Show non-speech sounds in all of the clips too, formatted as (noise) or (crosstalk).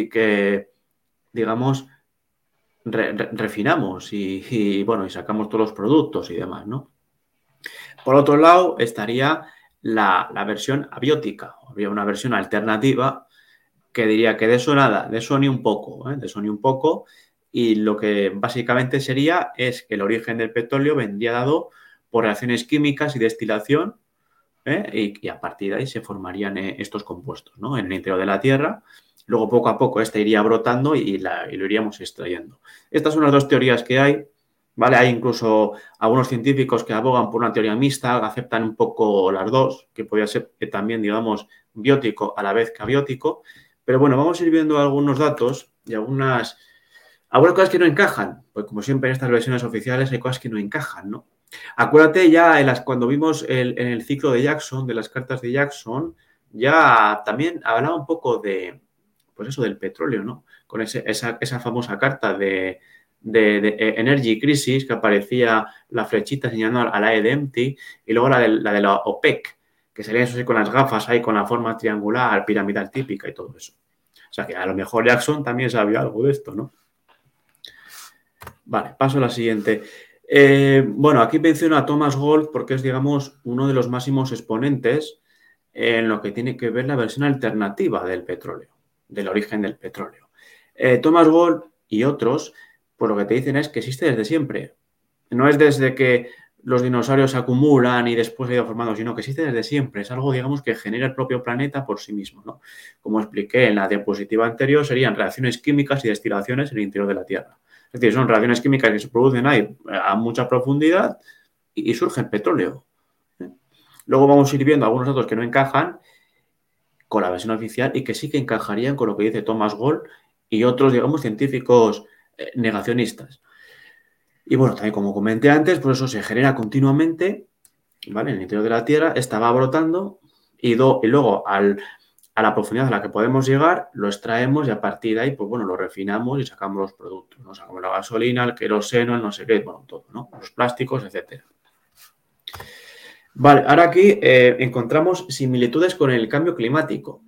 y que, digamos, refinamos y, bueno, y sacamos todos los productos y demás, ¿no? Por otro lado, estaría la, versión abiótica. Habría una versión alternativa que diría que de eso nada, de eso ni un poco, ¿eh? de eso ni un poco. Y lo que básicamente sería es que el origen del petróleo vendría dado por reacciones químicas y destilación ¿eh? y, a partir de ahí se formarían eh, estos compuestos ¿no? en el interior de la Tierra. Luego poco a poco este iría brotando y, lo iríamos extrayendo. Estas son las dos teorías que hay. ¿vale? Hay incluso algunos científicos que abogan por una teoría mixta, aceptan un poco las dos, que podría ser también, digamos, biótico a la vez que abiótico. Pero bueno, vamos a ir viendo algunos datos y algunas, algunas cosas que no encajan. Pues como siempre en estas versiones oficiales hay cosas que no encajan, ¿no? Acuérdate ya cuando vimos el, en el ciclo de Jackson, de las cartas de Jackson, ya también hablaba un poco de, pues eso, del petróleo, ¿no? Con esa, famosa carta de, Energy Crisis que aparecía la flechita señalando a la E de Empty y luego la de la, OPEC, que salía eso sí con las gafas ahí, con la forma triangular, piramidal típica y todo eso. O sea que a lo mejor Jackson también sabía algo de esto, ¿no? Vale, paso a la siguiente. Eh, bueno, aquí menciono a Thomas Gold porque es, digamos, uno de los máximos exponentes en lo que tiene que ver la versión alternativa del petróleo, del origen del petróleo. Eh, Thomas Gold y otros, pues lo que te dicen es que existe desde siempre. No es desde que los dinosaurios se acumulan y después ha ido formando, sino que existe desde siempre. Es algo, digamos, que genera el propio planeta por sí mismo. ¿no? Como expliqué en la diapositiva anterior, serían reacciones químicas y destilaciones en el interior de la Tierra. Es decir, son reacciones químicas que se producen ahí a mucha profundidad y, surge el petróleo. Luego vamos a ir viendo algunos datos que no encajan con la versión oficial y que sí que encajarían con lo que dice Thomas Gold y otros, digamos, científicos eh, negacionistas. Y bueno, también como comenté antes, por eso se genera continuamente, ¿vale? En el interior de la Tierra, estaba brotando y, y luego al a la profundidad a la que podemos llegar, lo extraemos y a partir de ahí, pues bueno, lo refinamos y sacamos los productos, ¿no? Sacamos la gasolina, el queroseno, el no sé qué, bueno, todo, ¿no? Los plásticos, etcétera. Vale, ahora aquí eh, encontramos similitudes con el cambio climático.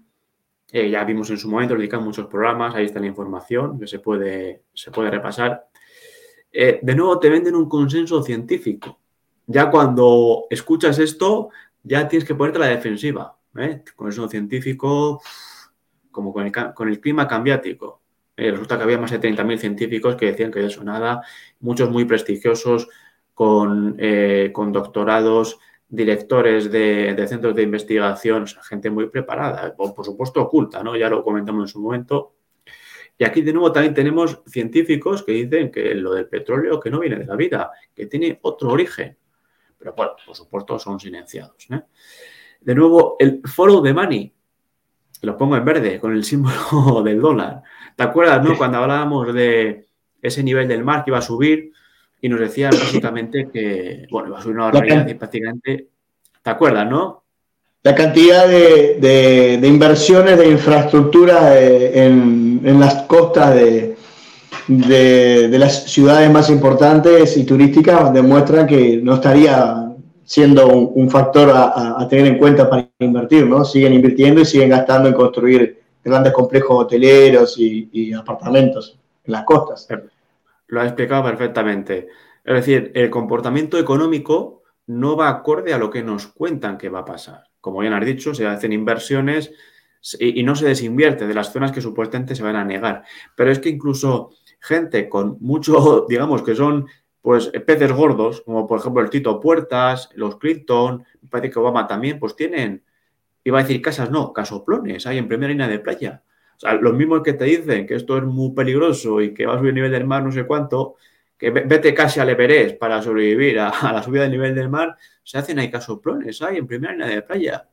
Eh, ya vimos en su momento, dedican muchos programas, ahí está la información que se puede, se puede repasar. Eh, de nuevo, te venden un consenso científico. Ya cuando escuchas esto, ya tienes que ponerte a la defensiva con eso científico, como con el, clima cambiático. resulta que había más de 30.000 científicos que decían que de eso nada, muchos muy prestigiosos, con, eh, doctorados, directores de, centros de investigación, gente muy preparada, o por supuesto oculta, ¿no? Ya lo comentamos en su momento. Y aquí de nuevo también tenemos científicos que dicen que lo del petróleo que no viene de la vida, que tiene otro origen. Pero bueno, por supuesto son silenciados. De nuevo, el follow the money, lo pongo en verde con el símbolo (laughs) del dólar. ¿Te acuerdas, no? Cuando hablábamos de ese nivel del mar que iba a subir y nos decían básicamente que, bueno, iba a subir una barbaridad y prácticamente, ¿te acuerdas, no? La cantidad de, inversiones de infraestructura eh, en, las costas de, de, las ciudades más importantes y turísticas demuestra que no estaría siendo un, factor a, tener en cuenta para invertir, ¿no? Siguen invirtiendo y siguen gastando en construir grandes complejos hoteleros y, apartamentos en las costas. Lo ha explicado perfectamente. Es decir, el comportamiento económico no va acorde a lo que nos cuentan que va a pasar. Como bien has dicho, se hacen inversiones y, y no se desinvierte de las zonas que supuestamente se van a negar. Pero es que incluso gente con mucho, (laughs) digamos, que son pues peces gordos, como por ejemplo el Tito Puertas, los Clinton, me parece que Obama también, pues tienen, iba a decir casas, no, casoplones, hay en primera línea de playa. O sea, los mismos que te dicen que esto es muy peligroso y que va a subir el nivel del mar no sé cuánto, que vete casi al Everest para sobrevivir a, la subida del nivel del mar, se hacen ahí casoplones, hay en primera línea de playa.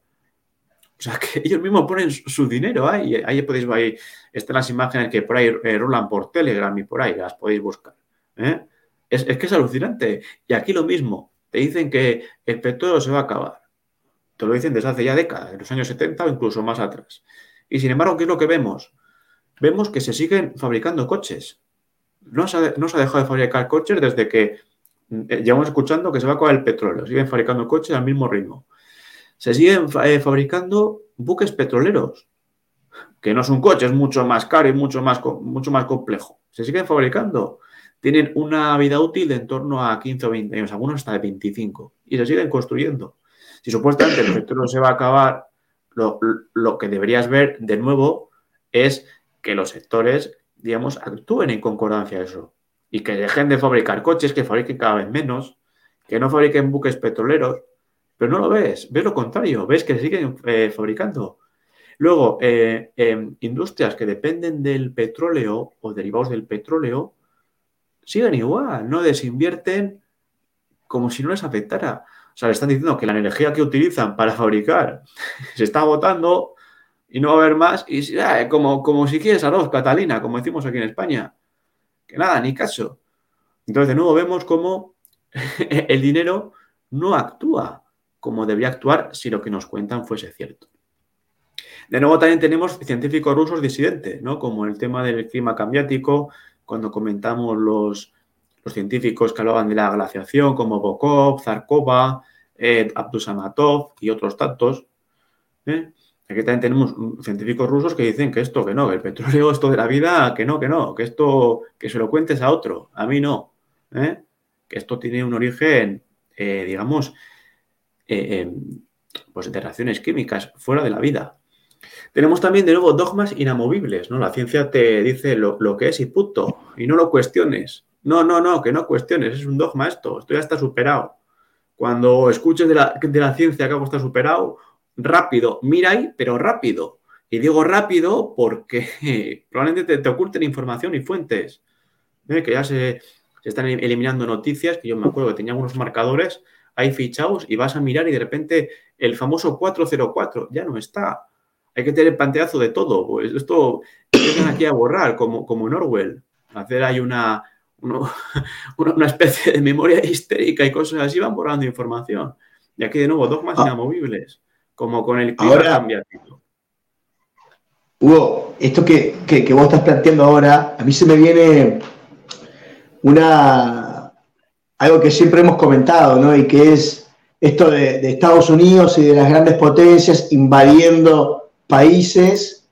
O sea, que ellos mismos ponen su, dinero ahí. Ahí podéis ver, ahí están las imágenes que por ahí eh, por Telegram y por ahí, las podéis buscar. ¿eh? Es, que es alucinante. Y aquí lo mismo. Te dicen que el petróleo se va a acabar. Te lo dicen desde hace ya décadas, en los años 70 o incluso más atrás. Y sin embargo, ¿qué es lo que vemos? Vemos que se siguen fabricando coches. No se ha, no se ha dejado de fabricar coches desde que eh, llevamos escuchando que se va a acabar el petróleo. Siguen fabricando coches al mismo ritmo. Se siguen eh, fabricando buques petroleros. que no es un coche, es mucho más caro y mucho más, mucho más complejo. Se siguen fabricando. Tienen una vida útil de en torno a 15 o 20 años, algunos hasta de 25, y se siguen construyendo. Si supuestamente el petróleo se va a acabar, lo, lo que deberías ver de nuevo es que los sectores, digamos, actúen en concordancia a eso y que dejen de fabricar coches, que fabriquen cada vez menos, que no fabriquen buques petroleros, pero no lo ves, ves lo contrario, ves que siguen eh, fabricando. Luego, eh, em, industrias que dependen del petróleo o derivados del petróleo siguen igual, no desinvierten como si no les afectara. O sea, le están diciendo que la energía que utilizan para fabricar (laughs) se está agotando y no va a haber más. Y ah, como, como si quieres arroz, Catalina, como decimos aquí en España. Que nada, ni caso. Entonces, de nuevo, vemos cómo (laughs) el dinero no actúa como debería actuar si lo que nos cuentan fuese cierto. De nuevo, también tenemos científicos rusos disidentes, ¿no? Como el tema del clima cambiático, cuando comentamos los, los científicos que hablaban de la glaciación, como Bokov, Zarkova, Abdusamatov y otros tantos. ¿eh? Aquí también tenemos científicos rusos que dicen que esto, que no, que el petróleo, esto de la vida, que no, que no, que esto, que se lo cuentes a otro, a mí no. ¿eh? Que esto tiene un origen, eh, digamos, pues de reacciones químicas fuera de la vida. Tenemos también de nuevo dogmas inamovibles, ¿no? La ciencia te dice lo, lo que es y punto, y no lo cuestiones. No, no, no, que no cuestiones, es un dogma esto, esto ya está superado. Cuando escuches de la, de la ciencia que algo está superado, rápido, mira ahí, pero rápido. Y digo rápido porque (laughs) probablemente te, oculten información y fuentes. Que ya se, están eliminando noticias, que yo me acuerdo que tenía unos marcadores ahí fichados y vas a mirar y de repente el famoso 404 ya no está. Hay que tener panteazo de todo. Pues esto empiezan aquí a borrar, como, como en Orwell. Hacer ahí (laughs) una, una, especie de memoria histérica y cosas así, van borrando información. Y aquí de nuevo, dogmas ah. inamovibles, como con el clima ahora, Hugo, esto que, vos estás planteando ahora, a mí se me viene una algo que siempre hemos comentado, ¿no? Y que es esto de, Estados Unidos y de las grandes potencias invadiendo países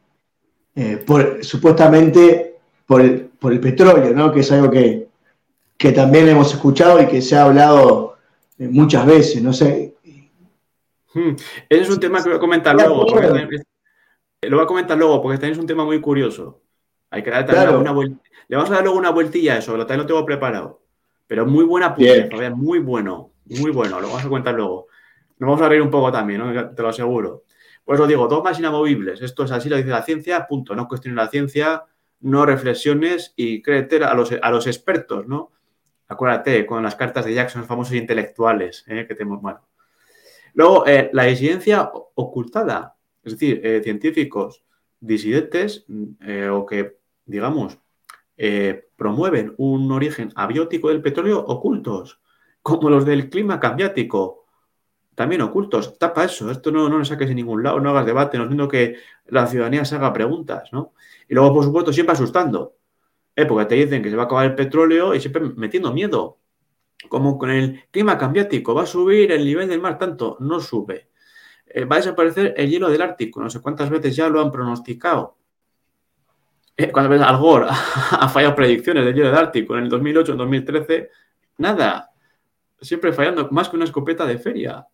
eh, por, supuestamente por el, por el petróleo, ¿no? Que es algo que, también hemos escuchado y que se ha hablado eh, muchas veces, no sé. Hmm. Ese es un tema que voy a comentar luego. lo voy a comentar luego porque también es un tema muy curioso. Hay que darle una Le vamos a dar luego una vueltilla a eso, lo, lo tengo preparado. Pero muy buena punta, muy bueno, muy bueno, lo vamos a comentar luego. Nos vamos a reír un poco también, te lo aseguro. Pues lo digo, dos más inamovibles. Esto es así, lo dice la ciencia, punto. No cuestiones la ciencia, no reflexiones y créete a los, a los expertos, ¿no? Acuérdate, con las cartas de Jackson, famosos intelectuales ¿eh? que tenemos mal. Luego, eh, la disidencia ocultada, es decir, eh, científicos disidentes o que, digamos, promueven un origen abiótico del petróleo ocultos, como los del clima cambiático, también ocultos. Tapa eso, esto no, no lo saques en ningún lado, no hagas debate, no entiendo que la ciudadanía se haga preguntas, ¿no? Y luego, por supuesto, siempre asustando. ¿eh? Porque te dicen que se va a acabar el petróleo y siempre metiendo miedo. Como con el clima cambiático, va a subir el nivel del mar tanto, no sube. Eh, va a desaparecer el hielo del Ártico, no sé cuántas veces ya lo han pronosticado. Eh, cuando ves Al Gore (laughs) ha fallado predicciones del hielo del Ártico en el 2008, en 2013, nada. Siempre fallando, más que una escopeta de feria.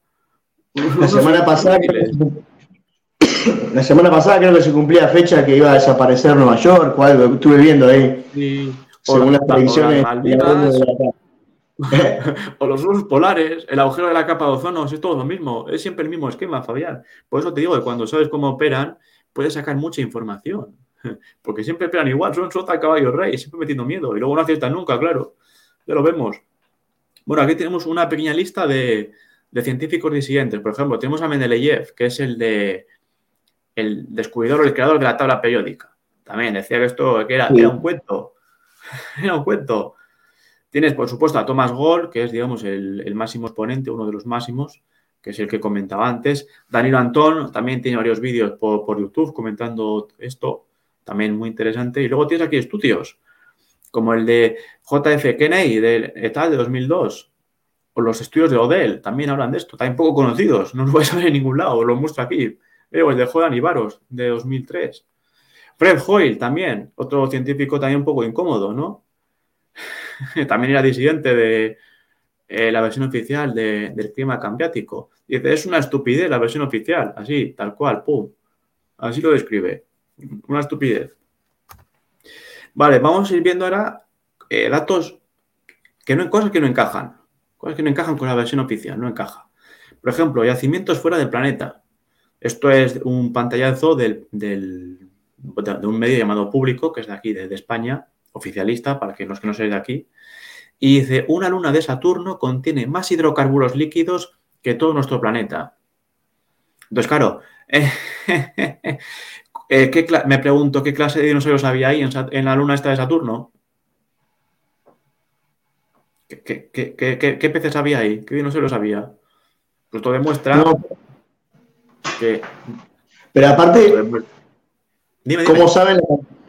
La semana pasada, la semana pasada creo que se cumplía fecha que iba a desaparecer Nueva York o algo, estuve viendo ahí. Sí. Según las predicciones. o (laughs) los usos polares, el agujero de la capa de ozono, es todo lo mismo, es siempre el mismo esquema, Fabián. Por eso te digo que cuando sabes cómo operan, puedes sacar mucha información. (laughs) Porque siempre operan igual, son sota, caballo, rey, siempre metiendo miedo. Y luego no aciertan nunca, claro. Ya lo vemos. Bueno, aquí tenemos una pequeña lista de, de científicos disidentes. Por ejemplo, tenemos a Mendeleev, que es el de el descubridor o el creador de la tabla periódica. También decía que esto era, un cuento. (laughs) era un cuento. Tienes, por supuesto, a Thomas Gold, que es, digamos, el, máximo exponente, uno de los máximos, que es el que comentaba antes. Danilo Antón también tiene varios vídeos por, YouTube comentando esto, también muy interesante. Y luego tienes aquí estudios, como el de JF Kenney, de ETAL de 2002, o los estudios de Odell, también hablan de esto, también poco conocidos, no los vais a ver en ningún lado, os lo muestro aquí. Eh, el de Jodan Ibaros, de 2003. Fred Hoyle también, otro científico también un poco incómodo, ¿no? (laughs) también era disidente de eh, la versión oficial del clima cambiático. Dice, es una estupidez la versión oficial, así, tal cual, pum. Así lo describe. Una estupidez. Vale, vamos a ir viendo ahora eh, datos que no, cosas que no encajan. Cosas que no encajan con la versión oficial, no encaja. Por ejemplo, yacimientos fuera del planeta. Esto es un pantallazo del, de un medio llamado Público, que es de aquí, de, España, oficialista, para los que no seáis de aquí. Y dice, una luna de Saturno contiene más hidrocarburos líquidos que todo nuestro planeta. Entonces, claro, (laughs) eh, me pregunto, ¿qué clase de dinosaurios había ahí en, la luna esta de Saturno? ¿Qué, peces había ahí? ¿Qué dinosaurios había? Pues esto demuestra que... Pero aparte, ¿cómo saben?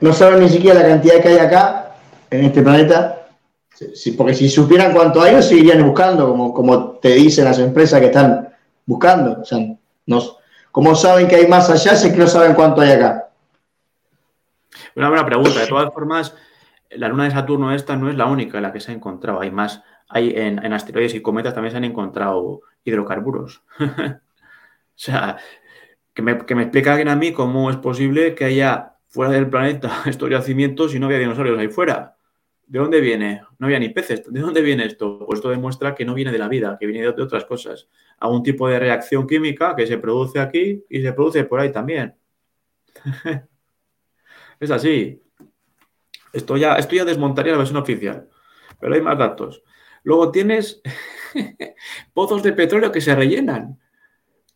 No saben ni siquiera la cantidad que hay acá, en este planeta. porque si supieran cuánto hay, lo seguirían buscando, como, como te dicen las empresas que están buscando. O sea, no, ¿Cómo saben que hay más allá si es que no saben cuánto hay acá? Una buena pregunta. De todas formas, la luna de Saturno esta no es la única en la que se ha encontrado. Hay más, hay en, asteroides y cometas también se han encontrado hidrocarburos. (laughs) o sea, que me, que me explica alguien a mí cómo es posible que haya fuera del planeta (laughs) estos yacimientos y no había dinosaurios ahí fuera. ¿De dónde viene? No había ni peces. ¿De dónde viene esto? Pues esto demuestra que no viene de la vida, que viene de otras cosas. Algún tipo de reacción química que se produce aquí y se produce por ahí también. (laughs) es así. Esto ya, esto ya desmontaría la versión oficial. Pero hay más datos. Luego tienes (laughs) pozos de petróleo que se rellenan.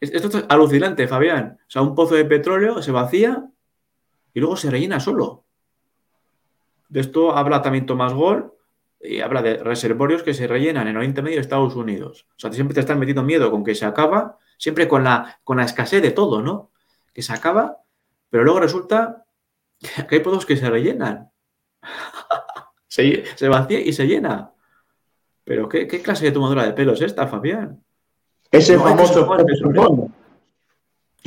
Esto es alucinante, Fabián. O sea, un pozo de petróleo se vacía y luego se rellena solo. De esto habla también Tomás Gol y habla de reservorios que se rellenan en Oriente Medio de Estados Unidos. O sea, siempre te están metiendo miedo con que se acaba, siempre con la, con la escasez de todo, ¿no? Que se acaba, pero luego resulta (laughs) que hay pozos que se rellenan. (laughs) se, vacía y se llena. Pero ¿qué, clase de tomadura de pelo es esta, Fabián? Ese famoso pozo sin fondo.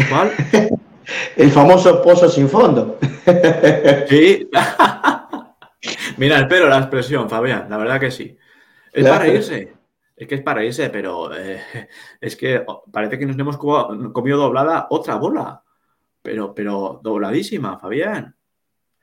¿Cuál? (laughs) el famoso pozo sin fondo. (laughs) sí. Mira el pelo, la expresión, Fabián, la verdad que sí. Es para irse. Es que es para irse, pero eh, es que parece que nos hemos comido doblada otra bola. Pero, pero dobladísima, Fabián.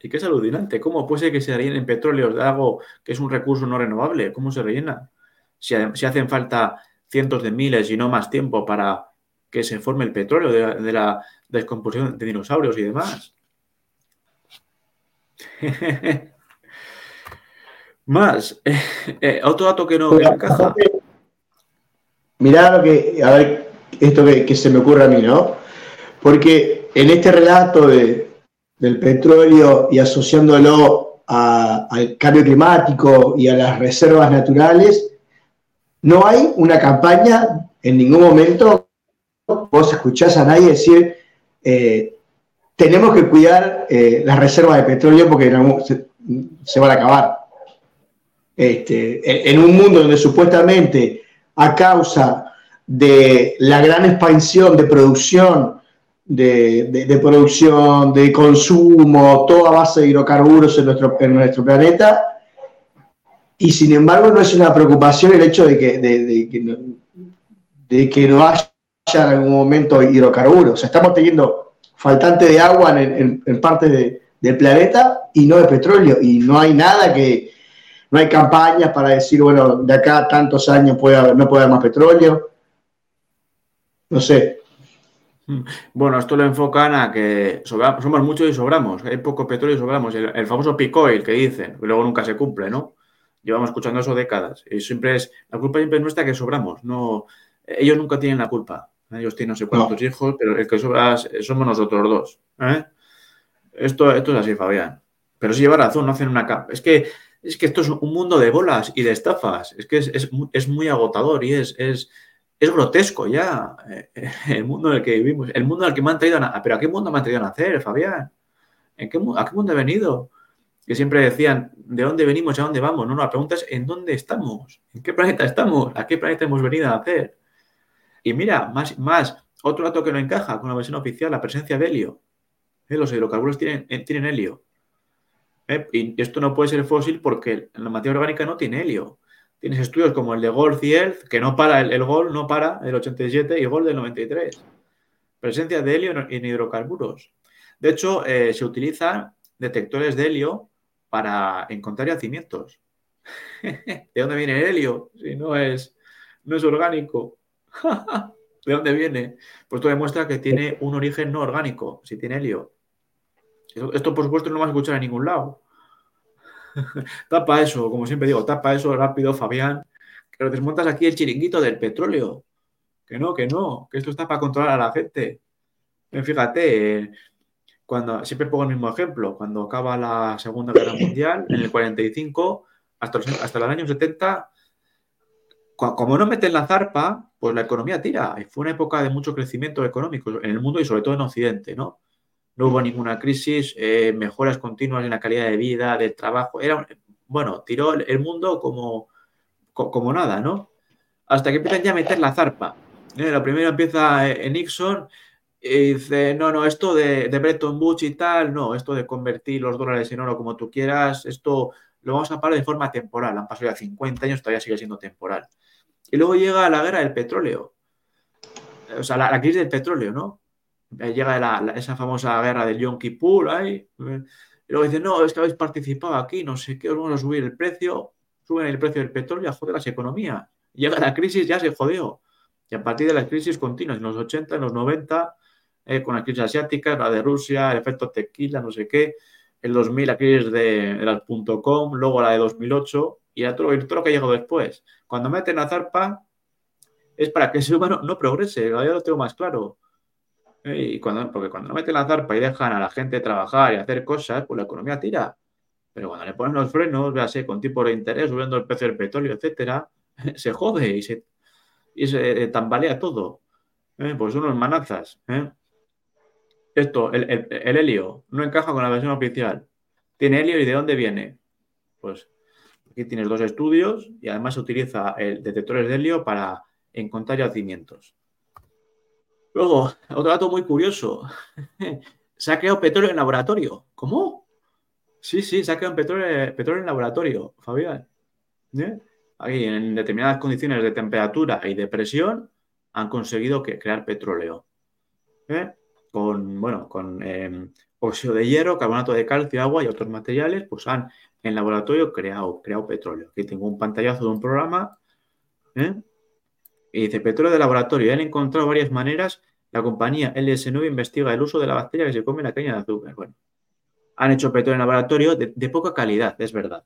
Y que es alucinante. ¿Cómo puede ser que se rellenen petróleos de algo que es un recurso no renovable? ¿Cómo se rellena? Si, si hacen falta cientos de miles y no más tiempo para que se forme el petróleo de la descomposición de dinosaurios y demás. (laughs) Más, (laughs) eh, eh, otro dato que no, encaja. Mirá lo que, a ver, esto que, se me ocurre a mí, ¿no? Porque en este relato del petróleo y asociándolo al cambio climático y a las reservas naturales, no hay una campaña en ningún momento, vos escuchás a nadie decir, eh, tenemos que cuidar las reservas de petróleo porque se van a acabar. Este, en un mundo donde supuestamente a causa de la gran expansión de producción, de, producción, de consumo, toda base de hidrocarburos en nuestro, en nuestro planeta, y sin embargo no es una preocupación el hecho de que, de, que, no, de que no haya en algún momento hidrocarburos. Estamos teniendo faltante de agua en, en, parte del planeta y no de petróleo, y no hay nada que, no hay campañas para decir, bueno, de acá tantos años puede no puede haber más petróleo. No sé. Bueno, esto lo enfocan a que somos muchos y sobramos, hay poco petróleo y sobramos. El, famoso picoil que dicen, que luego nunca se cumple, ¿no? Llevamos escuchando eso décadas. Y siempre es, la culpa siempre es nuestra que sobramos. No, ellos nunca tienen la culpa. Ellos tienen no sé cuántos hijos, pero el que sobra somos nosotros dos. ¿eh? Esto, esto es así, Fabián. Pero sí lleva razón, no hacen una capa. Es que es que esto es un mundo de bolas y de estafas. Es que es, muy agotador y es, es, grotesco ya eh, (laughs) el mundo en el que vivimos. El mundo al que me han traído a ¿Pero a qué mundo me han traído a nacer, Fabián? ¿En qué, ¿A qué mundo he venido? Que siempre decían, ¿de dónde venimos y a dónde vamos? No, no, la pregunta es, ¿en dónde estamos? ¿En qué planeta estamos? ¿A qué planeta hemos venido a nacer? Y mira, más, más otro dato que no encaja con la versión oficial, la presencia de helio. ¿eh? Los hidrocarburos tienen, eh, tienen helio. ¿eh? Y esto no puede ser fósil porque la materia orgánica no tiene helio. Tienes estudios como el de Golf y Elf, que no para, el, Gol no para, el 87 y Gol del 93. Presencia de helio en hidrocarburos. De hecho, se utilizan detectores de helio para encontrar yacimientos. (laughs) ¿De dónde viene el helio? Si no es, no es orgánico. (laughs) ¿De dónde viene? Pues esto demuestra que tiene un origen no orgánico, si tiene helio. Esto, por supuesto, no lo vas a escuchar en ningún lado. (laughs) tapa eso, como siempre digo, tapa eso rápido, Fabián. Que lo desmontas aquí el chiringuito del petróleo. Que no, que no, que esto está para controlar a la gente. Fíjate, cuando siempre pongo el mismo ejemplo, cuando acaba la Segunda Guerra Mundial, en el 45, hasta, hasta el año 70, como no meten la zarpa, pues la economía tira. Y fue una época de mucho crecimiento económico en el mundo y sobre todo en Occidente, ¿no? No hubo ninguna crisis, eh, mejoras continuas en la calidad de vida, del trabajo. Era, bueno, tiró el mundo como, como nada, ¿no? Hasta que empiezan ya a meter la zarpa. ¿eh? La primera empieza en eh, Nixon y dice, no, no, esto de, de Bretton Woods y tal, no, esto de convertir los dólares en oro como tú quieras, esto lo vamos a parar de forma temporal. Han pasado ya 50 años, todavía sigue siendo temporal. Y luego llega la guerra del petróleo. O sea, la, crisis del petróleo, ¿no? Eh, llega esa famosa guerra del Yom Kippur ahí. Y luego dicen, no, es que habéis participado aquí, no sé qué, os vamos a subir el precio. Suben el precio del petróleo, joder las economías. Llega la crisis, ya se jodió. Y a partir de las crisis continuas, en los 80, en los 90, eh, con la crisis asiática, la de Rusia, el efecto tequila, no sé qué, el 2000 la crisis de, de las .com, luego la de 2008, y a todo, todo, lo que ha llegado después. Cuando meten a zarpa es para que el ser humano no progrese, ya lo tengo más claro. Y cuando, porque cuando no meten la zarpa y dejan a la gente trabajar y hacer cosas, pues la economía tira. Pero cuando le ponen los frenos, véase, con tipo de interés, subiendo el precio del petróleo, etcétera, (laughs) se jode y se, y se tambalea todo. ¿Eh? Pues son unos manazas. ¿eh? Esto, el, el, el helio, no encaja con la versión oficial. Tiene helio y ¿de dónde viene? Pues Aquí tienes dos estudios y además se utiliza el detectores de helio para encontrar yacimientos. Luego, otro dato muy curioso. (laughs) se ha creado petróleo en laboratorio. ¿Cómo? Sí, sí, se ha creado petróleo, petróleo en laboratorio, Fabián. ¿Eh? Aquí, en determinadas condiciones de temperatura y de presión, han conseguido crear petróleo. ¿Eh? Con, bueno, con eh, óxido de hierro, carbonato de calcio, agua y otros materiales, pues han en laboratorio creado, creado petróleo. Aquí tengo un pantallazo de un programa. ¿eh? Y dice, petróleo de laboratorio. Han encontrado varias maneras. La compañía LS9 investiga el uso de la bacteria que se come en la caña de azúcar. Bueno, han hecho petróleo en laboratorio de, poca calidad, es verdad.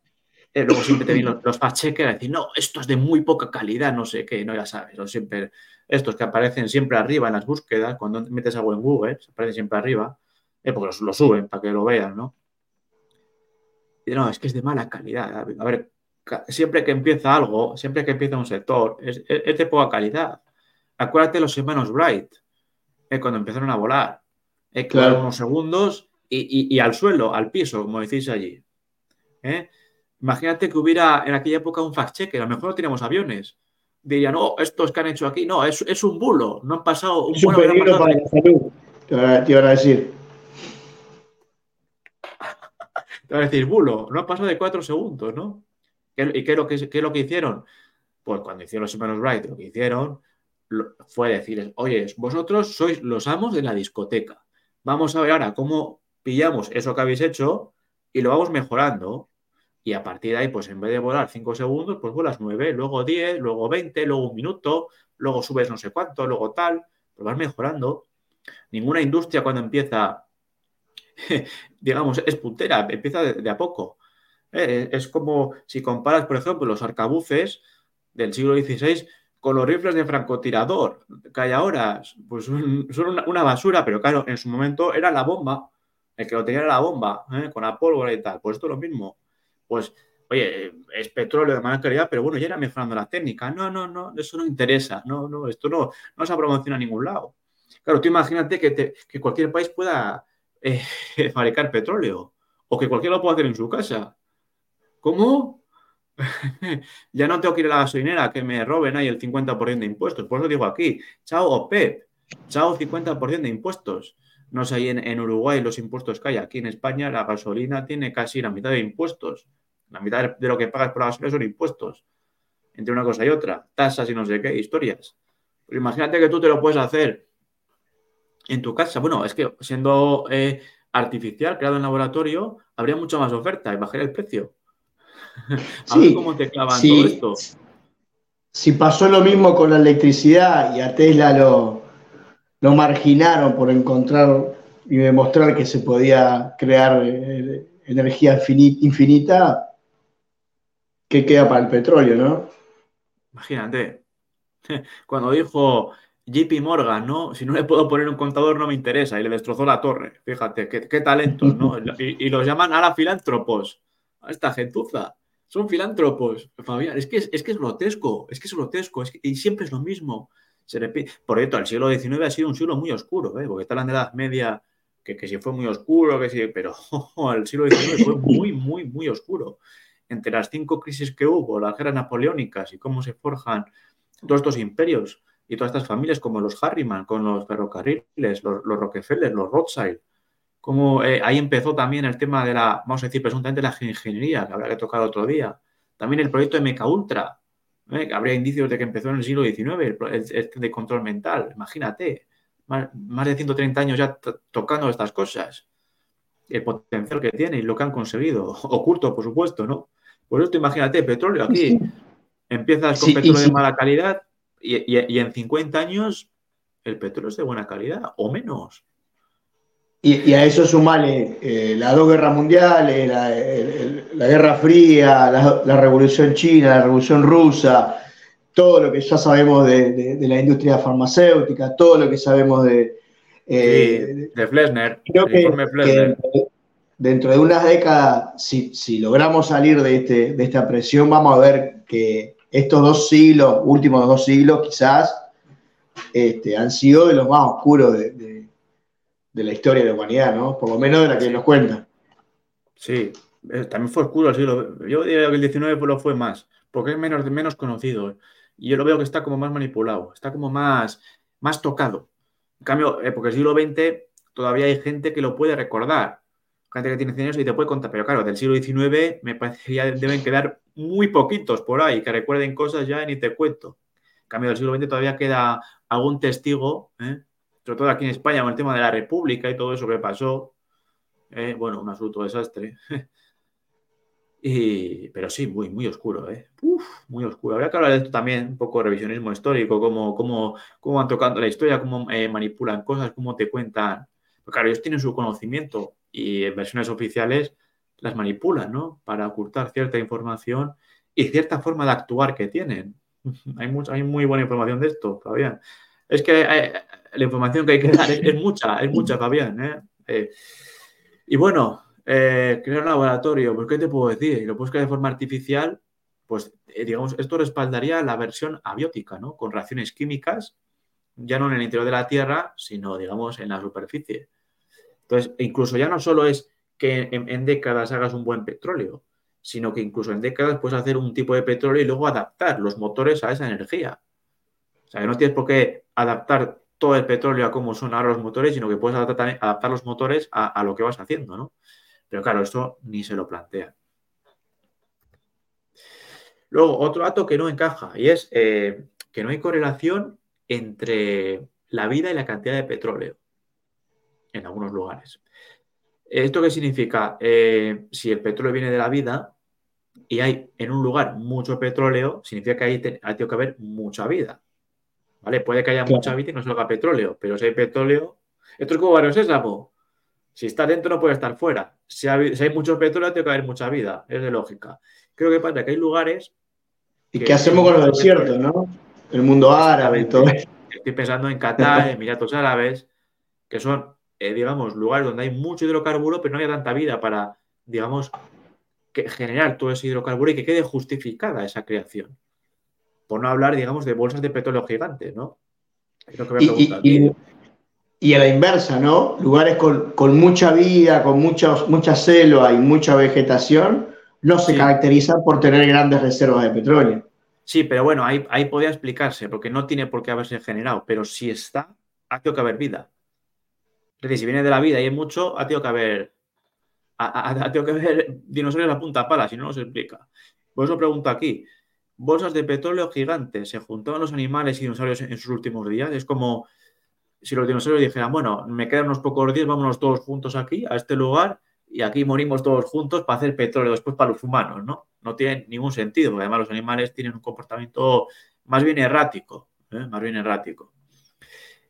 Eh, luego siempre te vienen los, los fact-checkers a decir, no, esto es de muy poca calidad, no sé qué, no, ya sabes. O siempre, estos que aparecen siempre arriba en las búsquedas, cuando metes algo en Google, se aparecen siempre arriba, eh, porque lo suben para que lo vean, ¿no? no, es que es de mala calidad. A ver, siempre que empieza algo, siempre que empieza un sector, es, de poca calidad. Acuérdate los hermanos Bright, eh, cuando empezaron a volar, eh, claro. unos segundos y, al suelo, al piso, como decís allí. ¿eh? Imagínate que hubiera en aquella época un fact-checker, a lo mejor no teníamos aviones. Dirían, no, estos que han hecho aquí, no, es, es un bulo, no han pasado un es un peligro para la salud, te iban a decir. (laughs) Te va a decir, bulo, no ha pasado de cuatro segundos, ¿no? ¿Y qué es lo que, hicieron? Pues cuando hicieron los hermanos Wright, lo que hicieron fue decir, oye, vosotros sois los amos de la discoteca. Vamos a ver ahora cómo pillamos eso que habéis hecho y lo vamos mejorando. Y a partir de ahí, pues en vez de volar cinco segundos, pues vuelas nueve, luego diez, luego veinte, luego un minuto, luego subes no sé cuánto, luego tal, pues vas mejorando. Ninguna industria cuando empieza (laughs) digamos, es puntera, empieza de, a poco. Eh, es como si comparas, por ejemplo, los arcabuces del siglo XVI con los rifles de francotirador que hay ahora, pues son, una, basura, pero claro, en su momento era la bomba, el que lo tenía era la bomba, ¿eh? con la pólvora y tal. Pues esto es lo mismo. Pues, oye, es petróleo de mala calidad, pero bueno, ya era mejorando la técnica. No, no, no, eso no interesa. No, no, esto no, no se promociona a ningún lado. Claro, tú imagínate que, que cualquier país pueda eh, (laughs) fabricar petróleo o que cualquiera lo pueda hacer en su casa. ¿Cómo? (laughs) ya no tengo que ir a la gasolinera que me roben ahí el 50% de impuestos. Por eso digo aquí, chao OPEP, chao 50% de impuestos. no sé, ahí en, Uruguay los impuestos que hay. Aquí en España la gasolina tiene casi la mitad de impuestos. La mitad de lo que pagas por la gasolina son impuestos. Entre una cosa y otra. Tasas y no sé qué, historias. Imagínate que tú te lo puedes hacer en tu casa. Bueno, es que siendo eh, artificial, creado en laboratorio, habría mucha más oferta y bajaría el precio. (laughs) A ver cómo te clavan todo esto. Si pasó lo mismo con la electricidad y a Tesla lo, lo marginaron por encontrar y demostrar que se podía crear eh, energía infinita, ¿qué queda para el petróleo, no? Imagínate, (laughs) cuando dijo JP Morgan, ¿no? Si no le puedo poner un contador no me interesa y le destrozó la torre. Fíjate, qué, qué talentos, ¿no? (laughs) Y, los llaman ahora filántropos. A esta gentuza. Son filántropos, Fabián. Es que es, que es grotesco, es que es grotesco. y siempre es lo mismo. Por cierto, el siglo XIX ha sido un siglo muy oscuro, ¿eh? porque está la Edad Media, que, que si fue muy oscuro, que sí, pero (laughs) el siglo XIX fue muy, muy, muy oscuro. Entre las cinco crisis que hubo, las guerras napoleónicas y cómo se forjan todos estos imperios y todas estas familias como los Harriman, con los ferrocarriles, los, Rockefeller, los Rothschild, como eh, ahí empezó también el tema de la, vamos a decir, presuntamente la ingeniería, que habrá que tocar otro día. También el proyecto de MK Ultra, ¿eh? habría indicios de que empezó en el siglo XIX, el, de control mental, imagínate, más, de 130 años ya tocando estas cosas, el potencial que tiene y lo que han conseguido, (laughs) oculto, por supuesto, ¿no? Por esto, imagínate, petróleo aquí, empiezas con petróleo de mala calidad y, en 50 años el petróleo es de buena calidad o menos. Y, a eso sumale eh, las dos guerras mundiales, la, Guerra Fría, la, Revolución China, la Revolución Rusa, todo lo que ya sabemos de, la industria farmacéutica, todo lo que sabemos de... Eh, de Flesner, creo que, dentro de unas décadas, si, si logramos salir de, este, de esta presión, vamos a ver que estos dos siglos, últimos dos siglos quizás, este, han sido de los más oscuros de, la historia de la humanidad, ¿no? Por lo menos de la que nos cuenta. Sí, eh, también fue oscuro el siglo. Yo diría que el 19 lo fue más, porque es menos, menos conocido. Y yo lo veo que está como más manipulado, está como más, más tocado. En cambio, eh, porque el siglo XX todavía hay gente que lo puede recordar. Gente que tiene 100 años y te puede contar. Pero claro, del siglo XIX me parece que ya deben quedar muy poquitos por ahí que recuerden cosas ya ni te cuento. En cambio, del siglo XX todavía queda algún testigo, ¿eh? Sobre todo aquí en España, con el tema de la República y todo eso que pasó. bueno, un absoluto desastre. (laughs) y, pero sí, muy, muy oscuro, ¿eh? muy oscuro. Habría que hablar de esto también, un poco de revisionismo histórico, cómo, cómo, cómo van tocando la historia, cómo eh, manipulan cosas, cómo te cuentan. Porque claro, ellos tienen su conocimiento y en versiones oficiales las manipulan, ¿no? Para ocultar cierta información y cierta forma de actuar que tienen. (laughs) Hay, mucha, hay muy buena información de esto, Fabián. Es que eh, la información que hay que dar es, mucha, es mucha, Fabián. ¿eh? Eh, y bueno, crear un laboratorio, pues ¿qué te puedo decir? Y lo puedes crear de forma artificial, pues digamos, esto respaldaría la versión abiótica, ¿no? Con reacciones químicas, ya no en el interior de la Tierra, sino, digamos, en la superficie. Entonces, incluso ya no solo es que en, décadas hagas un buen petróleo, sino que incluso en décadas puedes hacer un tipo de petróleo y luego adaptar los motores a esa energía. No tienes por qué adaptar todo el petróleo a cómo son ahora los motores, sino que puedes adaptar, adaptar los motores a, lo que vas haciendo, ¿no? Pero claro, esto ni se lo plantea. Luego, otro dato que no encaja y es eh, que no hay correlación entre la vida y la cantidad de petróleo en algunos lugares. ¿Esto qué significa? Eh, si el petróleo viene de la vida y hay en un lugar mucho petróleo, significa que ahí ha tenido que haber mucha vida. ¿Vale? Puede que haya mucha vida y no salga petróleo, pero si hay petróleo, esto es como Barrio Sésamo. Si está dentro no puede estar fuera. Si hay, mucho petróleo, tiene que haber mucha vida. Es de lógica. Creo que pasa que hay lugares. ¿Y qué hacemos con los desiertos, no? El mundo árabe y todo. Estoy pensando en Qatar, Emiratos Árabes, que son eh, digamos, lugares donde hay mucho hidrocarburo, pero no hay tanta vida para, digamos, generar todo ese hidrocarburo y que quede justificada esa creación. Por no hablar, digamos, de bolsas de petróleo gigantes, ¿no? y, a la inversa, ¿no? Lugares con, mucha vida, con mucha, mucha selva y mucha vegetación, no se caracterizan por tener grandes reservas de petróleo. Sí, pero bueno, ahí, ahí podría explicarse, porque no tiene por qué haberse generado, pero si está, ha tenido que haber vida. Es decir, si viene de la vida y hay mucho, ha tenido que haber, ha, tenido que haber (laughs) dinosaurios a punta pala, si no, no se explica. Por eso pregunto aquí, bolsas de petróleo gigantes, ¿se juntaban los animales y dinosaurios en sus últimos días? Es como si los dinosaurios dijeran, bueno, me quedan unos pocos días, vámonos todos juntos aquí, a este lugar, y aquí morimos todos juntos para hacer petróleo después para los humanos, ¿no? No tiene ningún sentido, porque además los animales tienen un comportamiento más bien errático, ¿eh? más bien errático.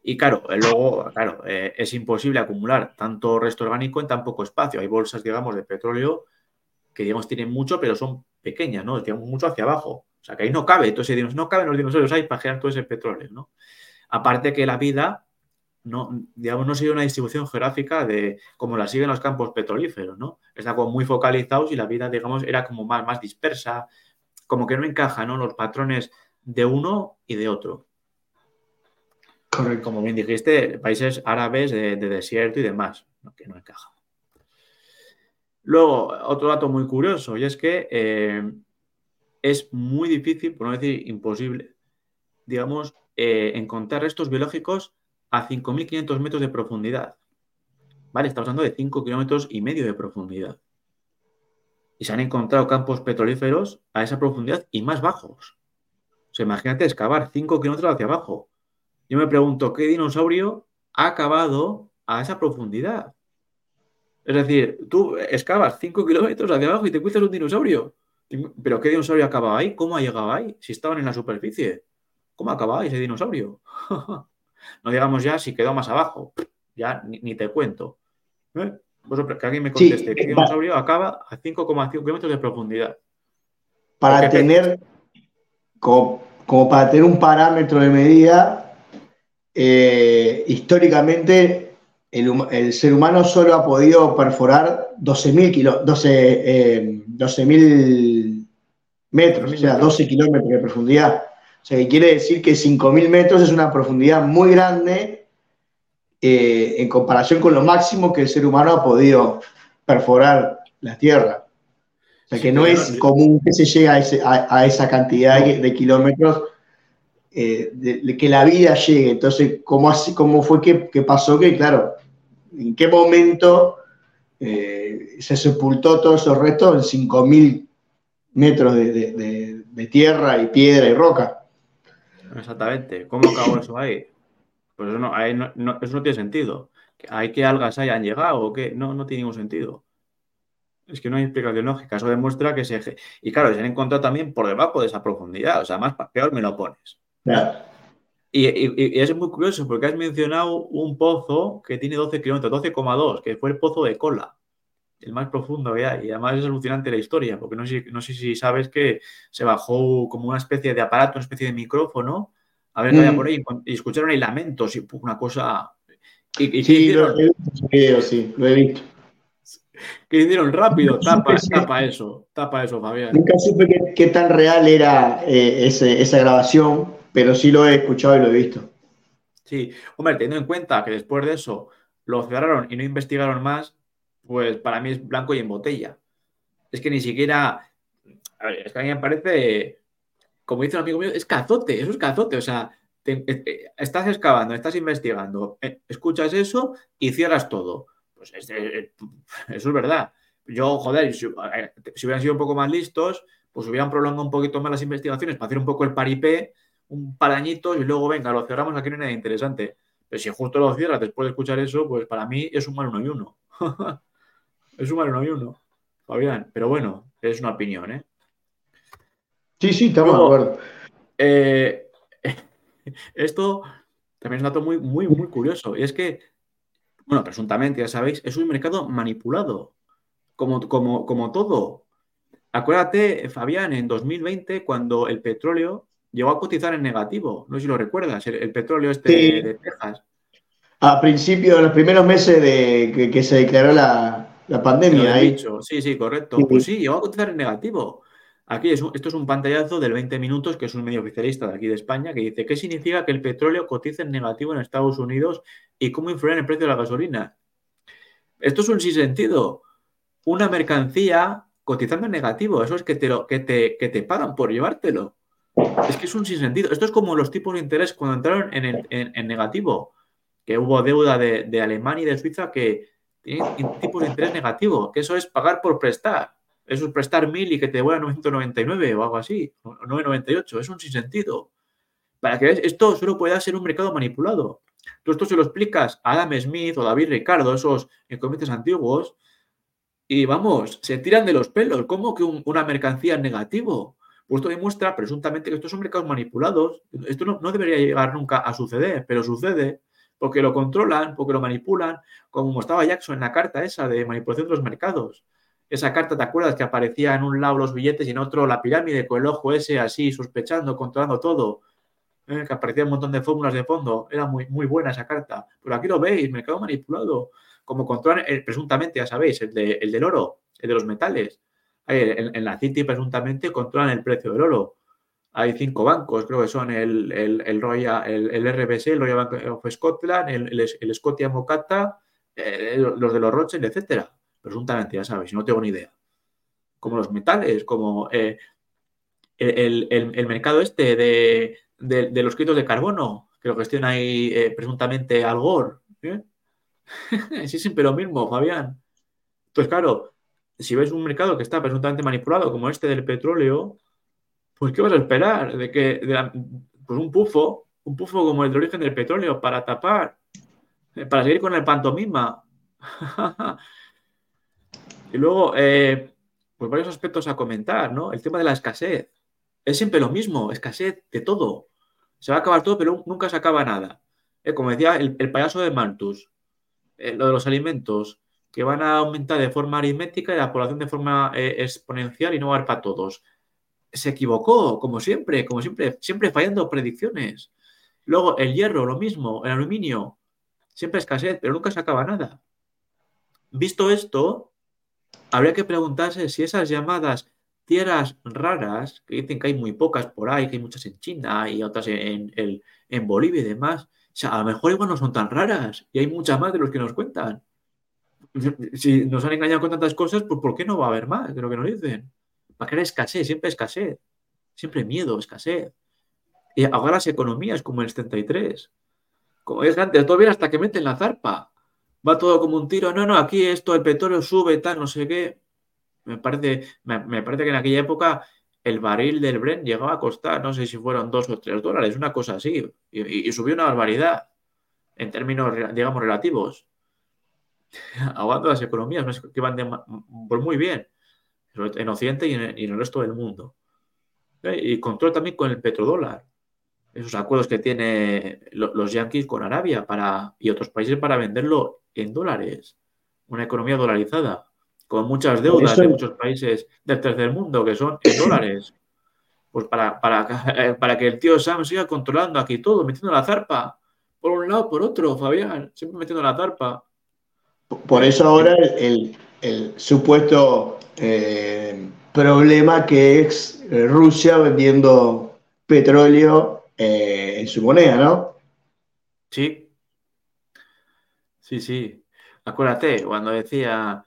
Y claro, eh, luego, claro, eh, es imposible acumular tanto resto orgánico en tan poco espacio. Hay bolsas, digamos, de petróleo que, digamos, tienen mucho, pero son pequeñas, ¿no? Tienen mucho hacia abajo. O sea, que ahí no cabe, entonces no caben los dinosaurios ahí para generar todo ese petróleo, ¿no? Aparte que la vida no, digamos, no sigue una distribución geográfica de como la siguen los campos petrolíferos, ¿no? Está como muy focalizados y la vida, digamos, era como más, más dispersa, como que no encaja, ¿no? Los patrones de uno y de otro. Correcto. Como bien dijiste, países árabes de, desierto y demás, que no encaja. Luego, otro dato muy curioso, y es que eh, es muy difícil, por no decir imposible, digamos, eh, encontrar restos biológicos a 5.500 metros de profundidad. ¿Vale? Estamos hablando de 5 kilómetros y medio de profundidad. Y se han encontrado campos petrolíferos a esa profundidad y más bajos. O sea, imagínate excavar 5 kilómetros hacia abajo. Yo me pregunto, ¿qué dinosaurio ha acabado a esa profundidad? Es decir, tú excavas 5 kilómetros hacia abajo y te encuentras un dinosaurio. ¿Pero qué dinosaurio ha acabado ahí? ¿Cómo ha llegado ahí? Si estaban en la superficie. ¿Cómo ha acabado ese dinosaurio? (laughs) No digamos ya si quedó más abajo, ya ni, te cuento. ¿Eh? que alguien me conteste, ¿qué dinosaurio acaba a 5,5 kilómetros de profundidad? Para tener, como, para tener un parámetro de medida, eh, históricamente el, ser humano solo ha podido perforar 12.000 12, 12 metros, o sea, 12 kilómetros de profundidad. O sea, que quiere decir que 5.000 metros es una profundidad muy grande eh, en comparación con lo máximo que el ser humano ha podido perforar la Tierra. O sea, que no es común que se llegue a, esa cantidad de, kilómetros, eh, de, que la vida llegue. Entonces, ¿cómo, así, cómo fue que, pasó que, claro, en qué momento eh, se sepultó todos esos restos en 5.000 metros de tierra y piedra y roca? Exactamente. ¿Cómo acabó eso ahí? Pues eso no, eso no tiene sentido. ¿Hay que algas hayan llegado o qué? No, no tiene ningún sentido. Es que no hay explicación lógica. Eso demuestra que se. Y claro, se han encontrado también por debajo de esa profundidad. O sea, más peor me lo pones. Y, es muy curioso porque has mencionado un pozo que tiene 12 kilómetros, 12,2, que fue el pozo de cola el más profundo que hay. Y además es alucinante la historia, porque no sé, no sé si sabes que se bajó como una especie de aparato, una especie de micrófono, a ver qué había mm. por ahí, y escucharon ahí lamentos y una cosa. Y, sí, lo he visto, sí, lo he visto. Que hicieron rápido, (laughs) tapa, tapa eso, tapa eso, Fabián. Nunca supe qué, tan real era eh, esa grabación, pero sí lo he escuchado y lo he visto. Sí, hombre, teniendo en cuenta que después de eso lo cerraron y no investigaron más, pues para mí es blanco y en botella. Es que ni siquiera. A ver, es que a mí me parece. Como dice un amigo mío, es cazote, eso es cazote. O sea, eh, eh, estás excavando, estás investigando, eh, escuchas eso y cierras todo. Pues eso es verdad. Yo, joder, si, hubieran sido un poco más listos, pues hubieran prolongado un poquito más las investigaciones para hacer un poco el paripé, un par y luego, venga, lo cerramos, aquí no hay nada interesante. Pero si justo lo cierras después de escuchar eso, pues para mí es un mal uno y uno. (laughs) Es un uno y uno, Fabián. Pero bueno, es una opinión, ¿eh? Sí, sí, estamos de acuerdo. Eh, (laughs) esto también es un dato muy, muy, muy curioso. Y es que, bueno, presuntamente, ya sabéis, es un mercado manipulado, como, como, como todo. Acuérdate, Fabián, en 2020, cuando el petróleo llegó a cotizar en negativo. No sé si lo recuerdas, el, petróleo este de, Texas. A principio, en los primeros meses de que se declaró la, la pandemia. ahí. Sí, sí, correcto. Pues sí, llegó a cotizar en negativo. Aquí es esto es un pantallazo del 20 minutos, que es un medio oficialista de aquí de España, que dice, ¿qué significa que el petróleo cotice en negativo en Estados Unidos y cómo influye en el precio de la gasolina? Esto es un sinsentido. Una mercancía cotizando en negativo, eso es que te, lo, que te, que te pagan por llevártelo. Es que es un sinsentido. Esto es como los tipos de interés cuando entraron en, en negativo. que hubo deuda de, Alemania y de Suiza que tienen tipos de interés negativo, que eso es pagar por prestar. Eso es prestar mil y que te devuelvan 999 o algo así, 998. Es un sinsentido. Para que esto solo pueda ser un mercado manipulado. Tú esto se lo explicas a Adam Smith o David Ricardo, esos economistas antiguos, y vamos, se tiran de los pelos. ¿Cómo que una mercancía es negativo? Pues esto demuestra presuntamente que estos son mercados manipulados. Esto no, no, debería llegar nunca a suceder, pero sucede porque lo controlan, porque lo manipulan, como mostraba Jackson en la carta esa de manipulación de los mercados. Esa carta, ¿te acuerdas? Que aparecía en un lado los billetes y en otro la pirámide con el ojo ese así, sospechando, controlando todo. ¿eh? Que aparecía un montón de fórmulas de fondo. Era muy, muy buena esa carta. Pero aquí lo veis, mercado manipulado. Como controlan, eh, presuntamente, ya sabéis, el, de, el del oro, el de los metales. En, la City, presuntamente, controlan el precio del oro. Hay cinco bancos, creo que son el, el, Royal, el, RBC, el Royal Bank of Scotland, el, el, Scotia Mocata, eh, los de los Rothschild, etcétera presuntamente, ya sabes, no tengo ni idea. Como los metales, como eh, el, mercado este de, los créditos de carbono, que lo gestiona ahí eh, presuntamente Al Gore. ¿eh? (laughs) sí, siempre lo mismo, Fabián. Pues claro, si ves un mercado que está presuntamente manipulado, como este del petróleo, pues ¿qué vas a esperar? De que pues un pufo, un pufo como el de origen del petróleo para tapar, para seguir con el pantomima. (laughs) Y luego, eh, pues varios aspectos a comentar, ¿no? El tema de la escasez. Es siempre lo mismo, escasez de todo. Se va a acabar todo, pero nunca se acaba nada. Eh, como decía el, payaso de Malthus, eh, lo de los alimentos, que van a aumentar de forma aritmética y la población de forma exponencial y no va a haber para todos. Se equivocó, como siempre, como siempre, siempre fallando predicciones. Luego, el hierro, lo mismo, el aluminio, siempre escasez, pero nunca se acaba nada. Visto esto, habría que preguntarse si esas llamadas tierras raras, que dicen que hay muy pocas por ahí, que hay muchas en China y otras en, en, Bolivia y demás, o sea, a lo mejor igual no son tan raras y hay muchas más de los que nos cuentan. Si nos han engañado con tantas cosas, pues ¿por qué no va a haber más de lo que nos dicen? ¿Para qué era escasez? Siempre escasez. Siempre miedo, escasez. Y ahora las economías como el 73. Como es antes, todo bien hasta que meten la zarpa va todo como un tiro. No, no, aquí esto, el petróleo sube, tal, no sé qué. Me parece, me, parece que en aquella época el barril del Brent llegaba a costar, no sé si fueron dos o tres dólares, una cosa así. Y, subió una barbaridad en términos, digamos, relativos. (laughs) Aguando las economías que van muy bien en Occidente y en, el resto del mundo. Y control también con el petrodólar esos acuerdos que tiene los yanquis con Arabia para, y otros países para venderlo en dólares. Una economía dolarizada, con muchas deudas de muchos países del tercer mundo que son en dólares. Pues para, (laughs) para, que el tío Sam siga controlando aquí todo, metiendo la zarpa. Por un lado, por otro, Fabián, siempre metiendo la zarpa. Por eso ahora el, supuesto eh, problema que es Rusia vendiendo petróleo eh, en su moneda, ¿no? Sí. Sí, sí. Acuérdate, cuando decía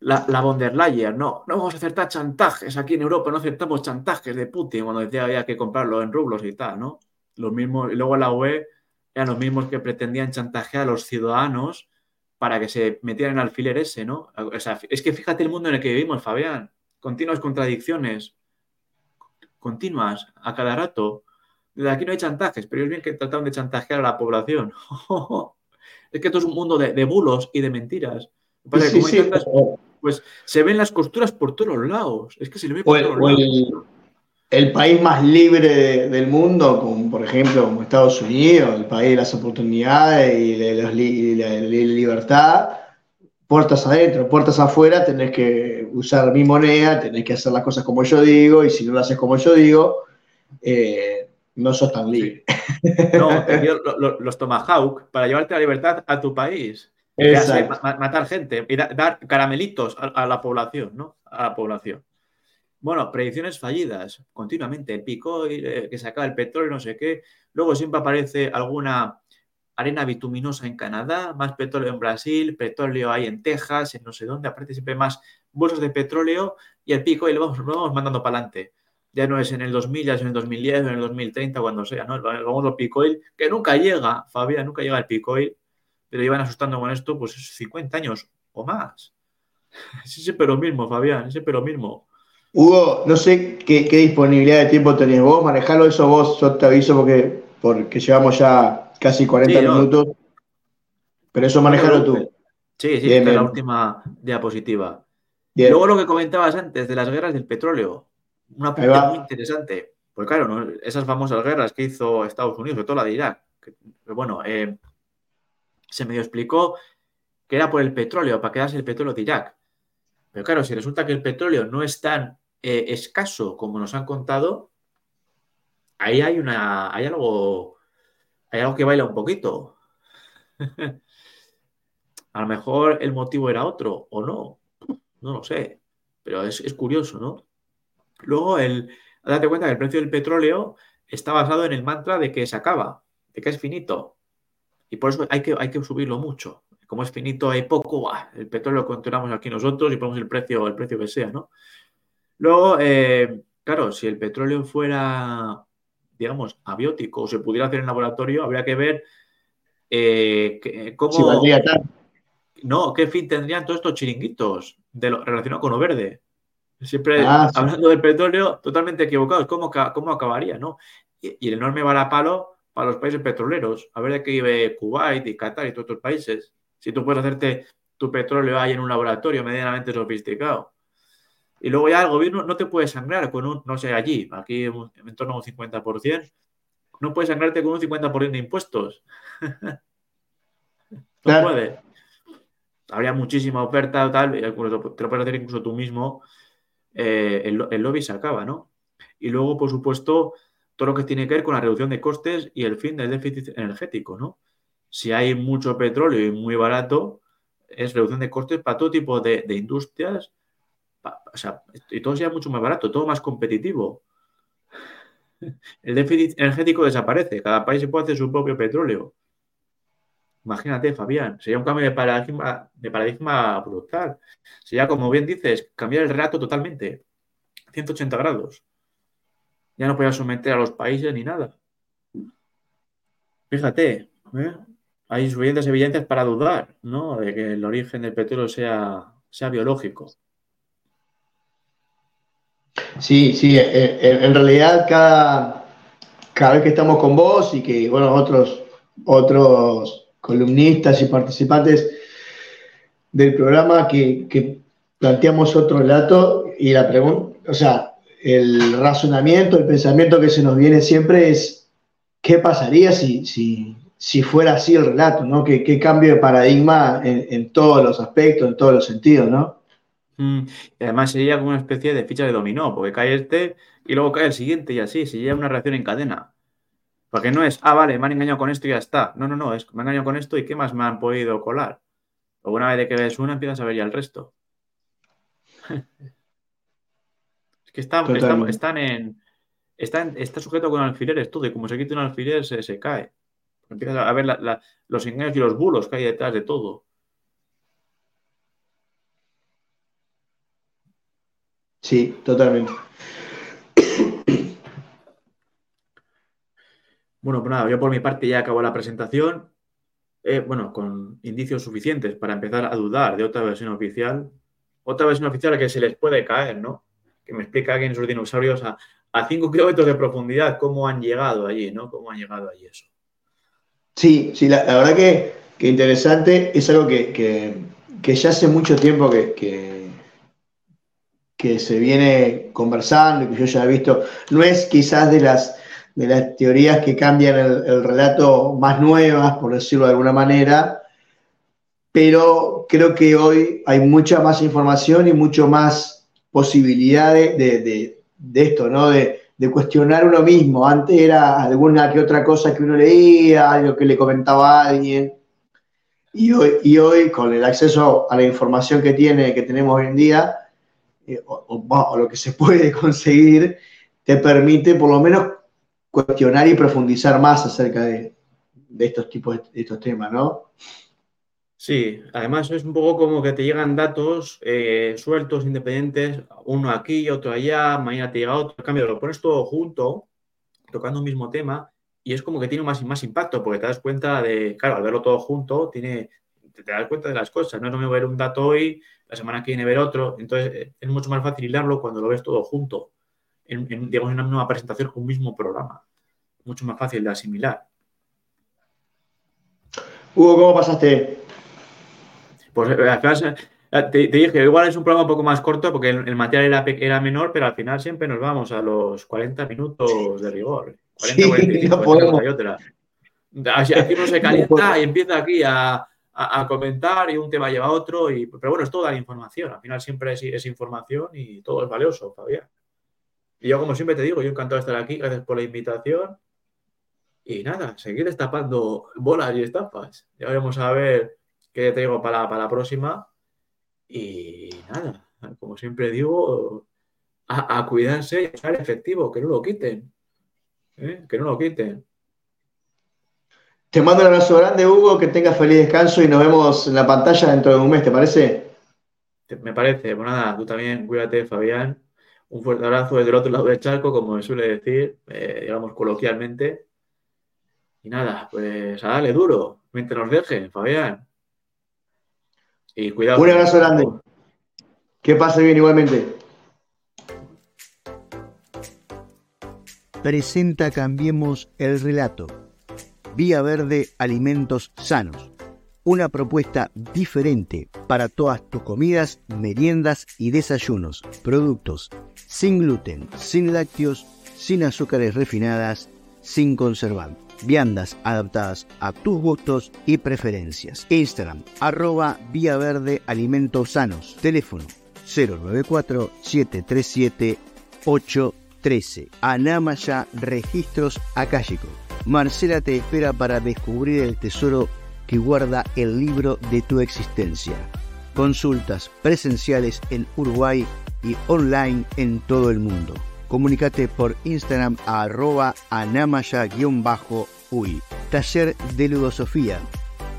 la, la von der Leyen, no, no vamos a aceptar chantajes aquí en Europa, no aceptamos chantajes de Putin, cuando decía había que comprarlo en rublos y tal, ¿no? Los mismos, y luego la UE eran los mismos que pretendían chantajear a los ciudadanos para que se metieran en alfiler ese, ¿no? O sea, es que fíjate el mundo en el que vivimos, Fabián. Continuas contradicciones, continuas a cada rato. Desde aquí no hay chantajes, pero es bien que tratan de chantajear a la población. (laughs) es que esto es un mundo de, bulos y de mentiras. pues se ven las costuras por todos lados. Es que se le ve por todos lados. El, país más libre del mundo, como por ejemplo como Estados Unidos, el país de las oportunidades y de, la, libertad, puertas adentro, puertas afuera, tenés que usar mi moneda, tenés que hacer las cosas como yo digo, y si no lo haces como yo digo, eh, no sos tan libre. No, los, Tomahawk para llevarte la libertad a tu país. matar gente y dar caramelitos a, la población, ¿no? A la población. Bueno, predicciones fallidas continuamente. El pico, eh, que se el petróleo, no sé qué. Luego siempre aparece alguna arena bituminosa en Canadá, más petróleo en Brasil, petróleo hay en Texas, en no sé dónde. Aparece siempre más bolsas de petróleo y el pico y lo vamos, lo mandando para adelante ya no es en el 2000, ya es en el 2010 o en el 2030, cuando sea, ¿no? El famoso picoil, que nunca llega, Fabián, nunca llega el picoil, pero iban asustando con esto, pues 50 años o más. (laughs) Es ese pero mismo, Fabián, ese pero mismo. Hugo, no sé qué, disponibilidad de tiempo tenés vos, manejalo eso vos, yo te aviso porque, porque llevamos ya casi 40 minutos, pero eso manejalo tú. Sí, sí, esta es la última diapositiva. Luego lo que comentabas antes de las guerras del petróleo, una pregunta muy interesante. Pues claro, esas famosas guerras que hizo Estados Unidos, sobre todo la de Irak, bueno, eh, se me explicó que era por el petróleo, para quedarse el petróleo de Irak. Pero claro, si resulta que el petróleo no es tan eh, escaso como nos han contado, ahí hay una. hay algo. hay algo que baila un poquito. (laughs) A lo mejor el motivo era otro o no. No lo sé. Pero es, es curioso, ¿no? Luego, el, date cuenta que el precio del petróleo está basado en el mantra de que se acaba, de que es finito. Y por eso hay que, hay que subirlo mucho. Como es finito, hay poco, el petróleo lo controlamos aquí nosotros y ponemos el precio, el precio que sea, ¿no? Luego, eh, claro, si el petróleo fuera, digamos, abiótico o se pudiera hacer en laboratorio, habría que ver eh, cómo... no, qué fin tendrían todos estos chiringuitos de lo, relacionados con lo verde. Siempre ah, hablando del petróleo, totalmente equivocados. ¿Cómo, cómo acabaría, no? Y, el enorme varapalo para los países petroleros. A ver de qué vive Kuwait y Qatar y todos estos países. Si tú puedes hacerte tu petróleo ahí en un laboratorio medianamente sofisticado. Y luego ya el gobierno no te puede sangrar con un, no sé, allí, aquí en, torno a un 50%, no puedes sangrarte con un 50% de impuestos. (laughs) no puede. Habría muchísima oferta, tal, te lo puedes hacer incluso tú mismo eh, el, lobby se acaba, ¿no? Y luego, por supuesto, todo lo que tiene que ver con la reducción de costes y el fin del déficit energético, ¿no? Si hay mucho petróleo y muy barato, es reducción de costes para todo tipo de, industrias, o sea, y todo sea mucho más barato, todo más competitivo. El déficit energético desaparece, cada país se puede hacer su propio petróleo. Imagínate, Fabián, sería un cambio de paradigma, de paradigma brutal. Sería, como bien dices, cambiar el relato totalmente. 180 grados. Ya no podía someter a los países ni nada. Fíjate, ¿eh? Hay suficientes evidencias para dudar, ¿no? De que el origen del petróleo sea, sea biológico. Sí, sí, en, realidad cada, cada vez que estamos con vos y que, bueno, otros, otros columnistas y participantes del programa que, planteamos otro relato y la pregunta, o sea, el razonamiento, el pensamiento que se nos viene siempre es qué pasaría si, si, fuera así el relato, ¿no? ¿Qué, cambio de paradigma en, todos los aspectos, en todos los sentidos, ¿no? Mm, y además sería como una especie de ficha de dominó, porque cae este y luego cae el siguiente y así, sería una reacción en cadena. Porque no es, ah, vale, me han engañado con esto y ya está. No, no, no, es, me han engañado con esto y qué más me han podido colar. O una vez de que ves una, empiezas a ver ya el resto. (laughs) es que están, están, en, está sujeto con alfileres todo y como se quita un alfiler se, cae. Empiezas a ver los engaños y los bulos que hay detrás de todo. Sí, totalmente. Bueno, pues nada, yo por mi parte ya acabo la presentación. Eh, bueno, con indicios suficientes para empezar a dudar de otra versión oficial. Otra versión oficial a que se les puede caer, ¿no? Que me explica alguien esos dinosaurios a, 5 kilómetros de profundidad cómo han llegado allí, ¿no? Cómo han llegado allí eso. Sí, sí, la, verdad que, interesante. Es algo que, ya hace mucho tiempo que, que se viene conversando y que yo ya he visto. No es quizás de las de las teorías que cambian el, relato más nuevas, por decirlo de alguna manera, pero creo que hoy hay mucha más información y mucho más posibilidades de, esto, ¿no? De, cuestionar uno mismo. Antes era alguna que otra cosa que uno leía, algo que le comentaba a alguien. Y hoy, y hoy con el acceso a la información que, tiene, que tenemos hoy en día, eh, o, lo que se (laughs) puede conseguir, te permite por lo menos cuestionar y profundizar más acerca de, estos tipos de estos temas, ¿no? Sí, además es un poco como que te llegan datos eh, sueltos, independientes, uno aquí, otro allá, mañana te llega otro, en cambio lo pones todo junto, tocando un mismo tema, y es como que tiene más, más impacto, porque te das cuenta de, claro, al verlo todo junto, tiene, te, das cuenta de las cosas, no es lo mismo ver un dato hoy, la semana que viene ver otro, entonces eh, es mucho más fácil hilarlo cuando lo ves todo junto, en, digamos, en una nueva presentación con un mismo programa, mucho más fácil de asimilar. Hugo, ¿cómo pasaste? Pues eh, al final eh, te, dije igual es un programa un poco más corto porque el, material era, era, menor, pero al final siempre nos vamos a los 40 minutos de rigor. 40, sí, 45, y otra. Aquí uno se calienta y empieza aquí a, comentar y un tema lleva a otro. Y, pero bueno, es toda la información. Al final siempre es, información y todo es valioso, Fabián. Y yo, como siempre te digo, yo encantado de estar aquí. Gracias por la invitación. Y nada, seguir destapando bolas y estampas. Ya veremos a ver qué traigo para, para la próxima. Y nada, como siempre digo, a, cuidarse y a ser efectivo, que no lo quiten. ¿eh? Que no lo quiten. Te mando un abrazo grande, Hugo, que tengas feliz descanso y nos vemos en la pantalla dentro de un mes, ¿te parece? Me parece. Pues nada, tú también cuídate, Fabián. Un fuerte abrazo desde el otro lado del charco, como me suele decir, eh, digamos coloquialmente. Y nada, pues a darle duro, mientras nos dejen, Fabián. Y cuidado. Un abrazo grande. Que pase bien igualmente. Presenta Cambiemos el Relato. Vía Verde Alimentos Sanos. Una propuesta diferente para todas tus comidas, meriendas y desayunos. Productos sin gluten, sin lácteos, sin azúcares refinadas, sin conservantes viandas adaptadas a tus gustos y preferencias. Instagram, arroba Vía Verde Alimentos Sanos. Teléfono 094-737-813. Anamaya Registros Akashiko. Marcela te espera para descubrir el tesoro que guarda el libro de tu existencia. Consultas presenciales en Uruguay y online en todo el mundo. Comunicate por Instagram a arroba anamaya-uy. Taller de Ludosofía.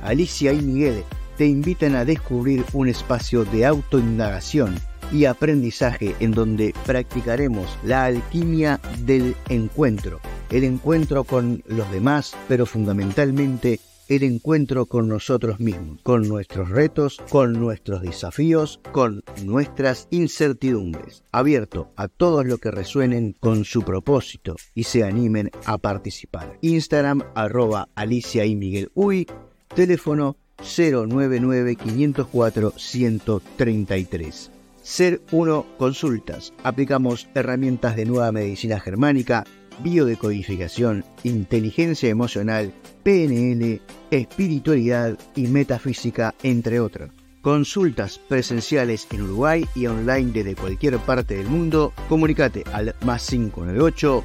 Alicia y Miguel te invitan a descubrir un espacio de autoindagación y aprendizaje en donde practicaremos la alquimia del encuentro, el encuentro con los demás, pero fundamentalmente el encuentro con nosotros mismos, con nuestros retos, con nuestros desafíos, con nuestras incertidumbres, abierto a todos los que resuenen con su propósito y se animen a participar. Instagram arroba Alicia y Miguel Uy, teléfono 099 504 133. Ser 1 Consultas. Aplicamos herramientas de nueva medicina germánica biodecodificación, inteligencia emocional, PNL, espiritualidad y metafísica, entre otros. Consultas presenciales en Uruguay y online desde cualquier parte del mundo. Comunicate al más 598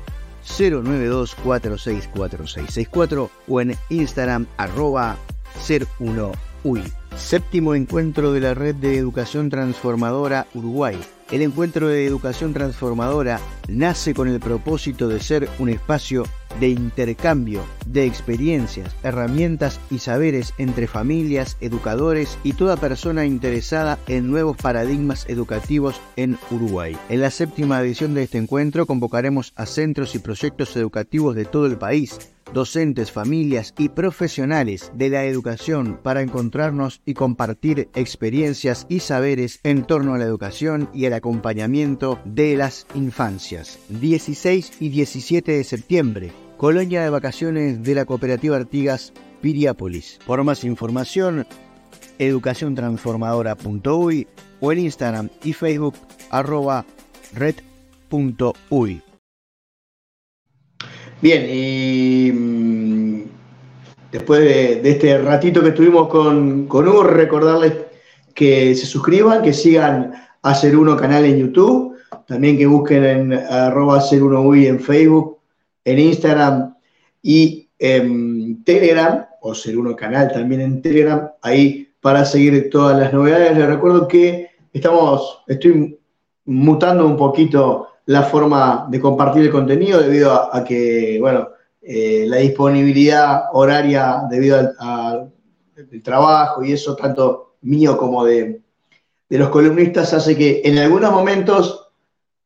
092 464664 o en Instagram arroba ser 1 UI. Séptimo encuentro de la Red de Educación Transformadora Uruguay el encuentro de educación transformadora nace con el propósito de ser un espacio de intercambio de experiencias, herramientas y saberes entre familias, educadores y toda persona interesada en nuevos paradigmas educativos en Uruguay. En la séptima edición de este encuentro convocaremos a centros y proyectos educativos de todo el país docentes, familias y profesionales de la educación para encontrarnos y compartir experiencias y saberes en torno a la educación y el acompañamiento de las infancias. 16 y 17 de septiembre, colonia de vacaciones de la cooperativa Artigas Piriápolis. Por más información, educaciontransformadora.uy o en Instagram y Facebook arroba red.uy. Bien, y mm, después de, este ratito que estuvimos con, con, Hugo, recordarles que se suscriban, que sigan a Ser Uno canal en YouTube, también que busquen en arroba Ser Uno UI en Facebook, en Instagram y en Telegram, o Ser Uno canal también en Telegram, ahí para seguir todas las novedades. Les recuerdo que estamos, estoy mutando un poquito la forma de compartir el contenido debido a, que, bueno, eh, la disponibilidad horaria debido a, del trabajo y eso, tanto mío como de, de los columnistas, hace que en algunos momentos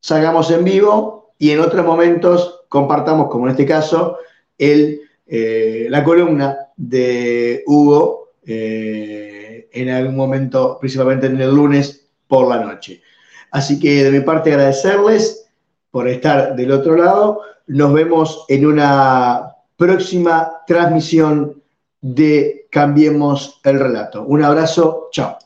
salgamos en vivo y en otros momentos compartamos, como en este caso, el, eh, la columna de Hugo eh, en algún momento, principalmente en el lunes por la noche. Así que de mi parte agradecerles por estar del otro lado. Nos vemos en una próxima transmisión de Cambiemos el Relato. Un abrazo, chao.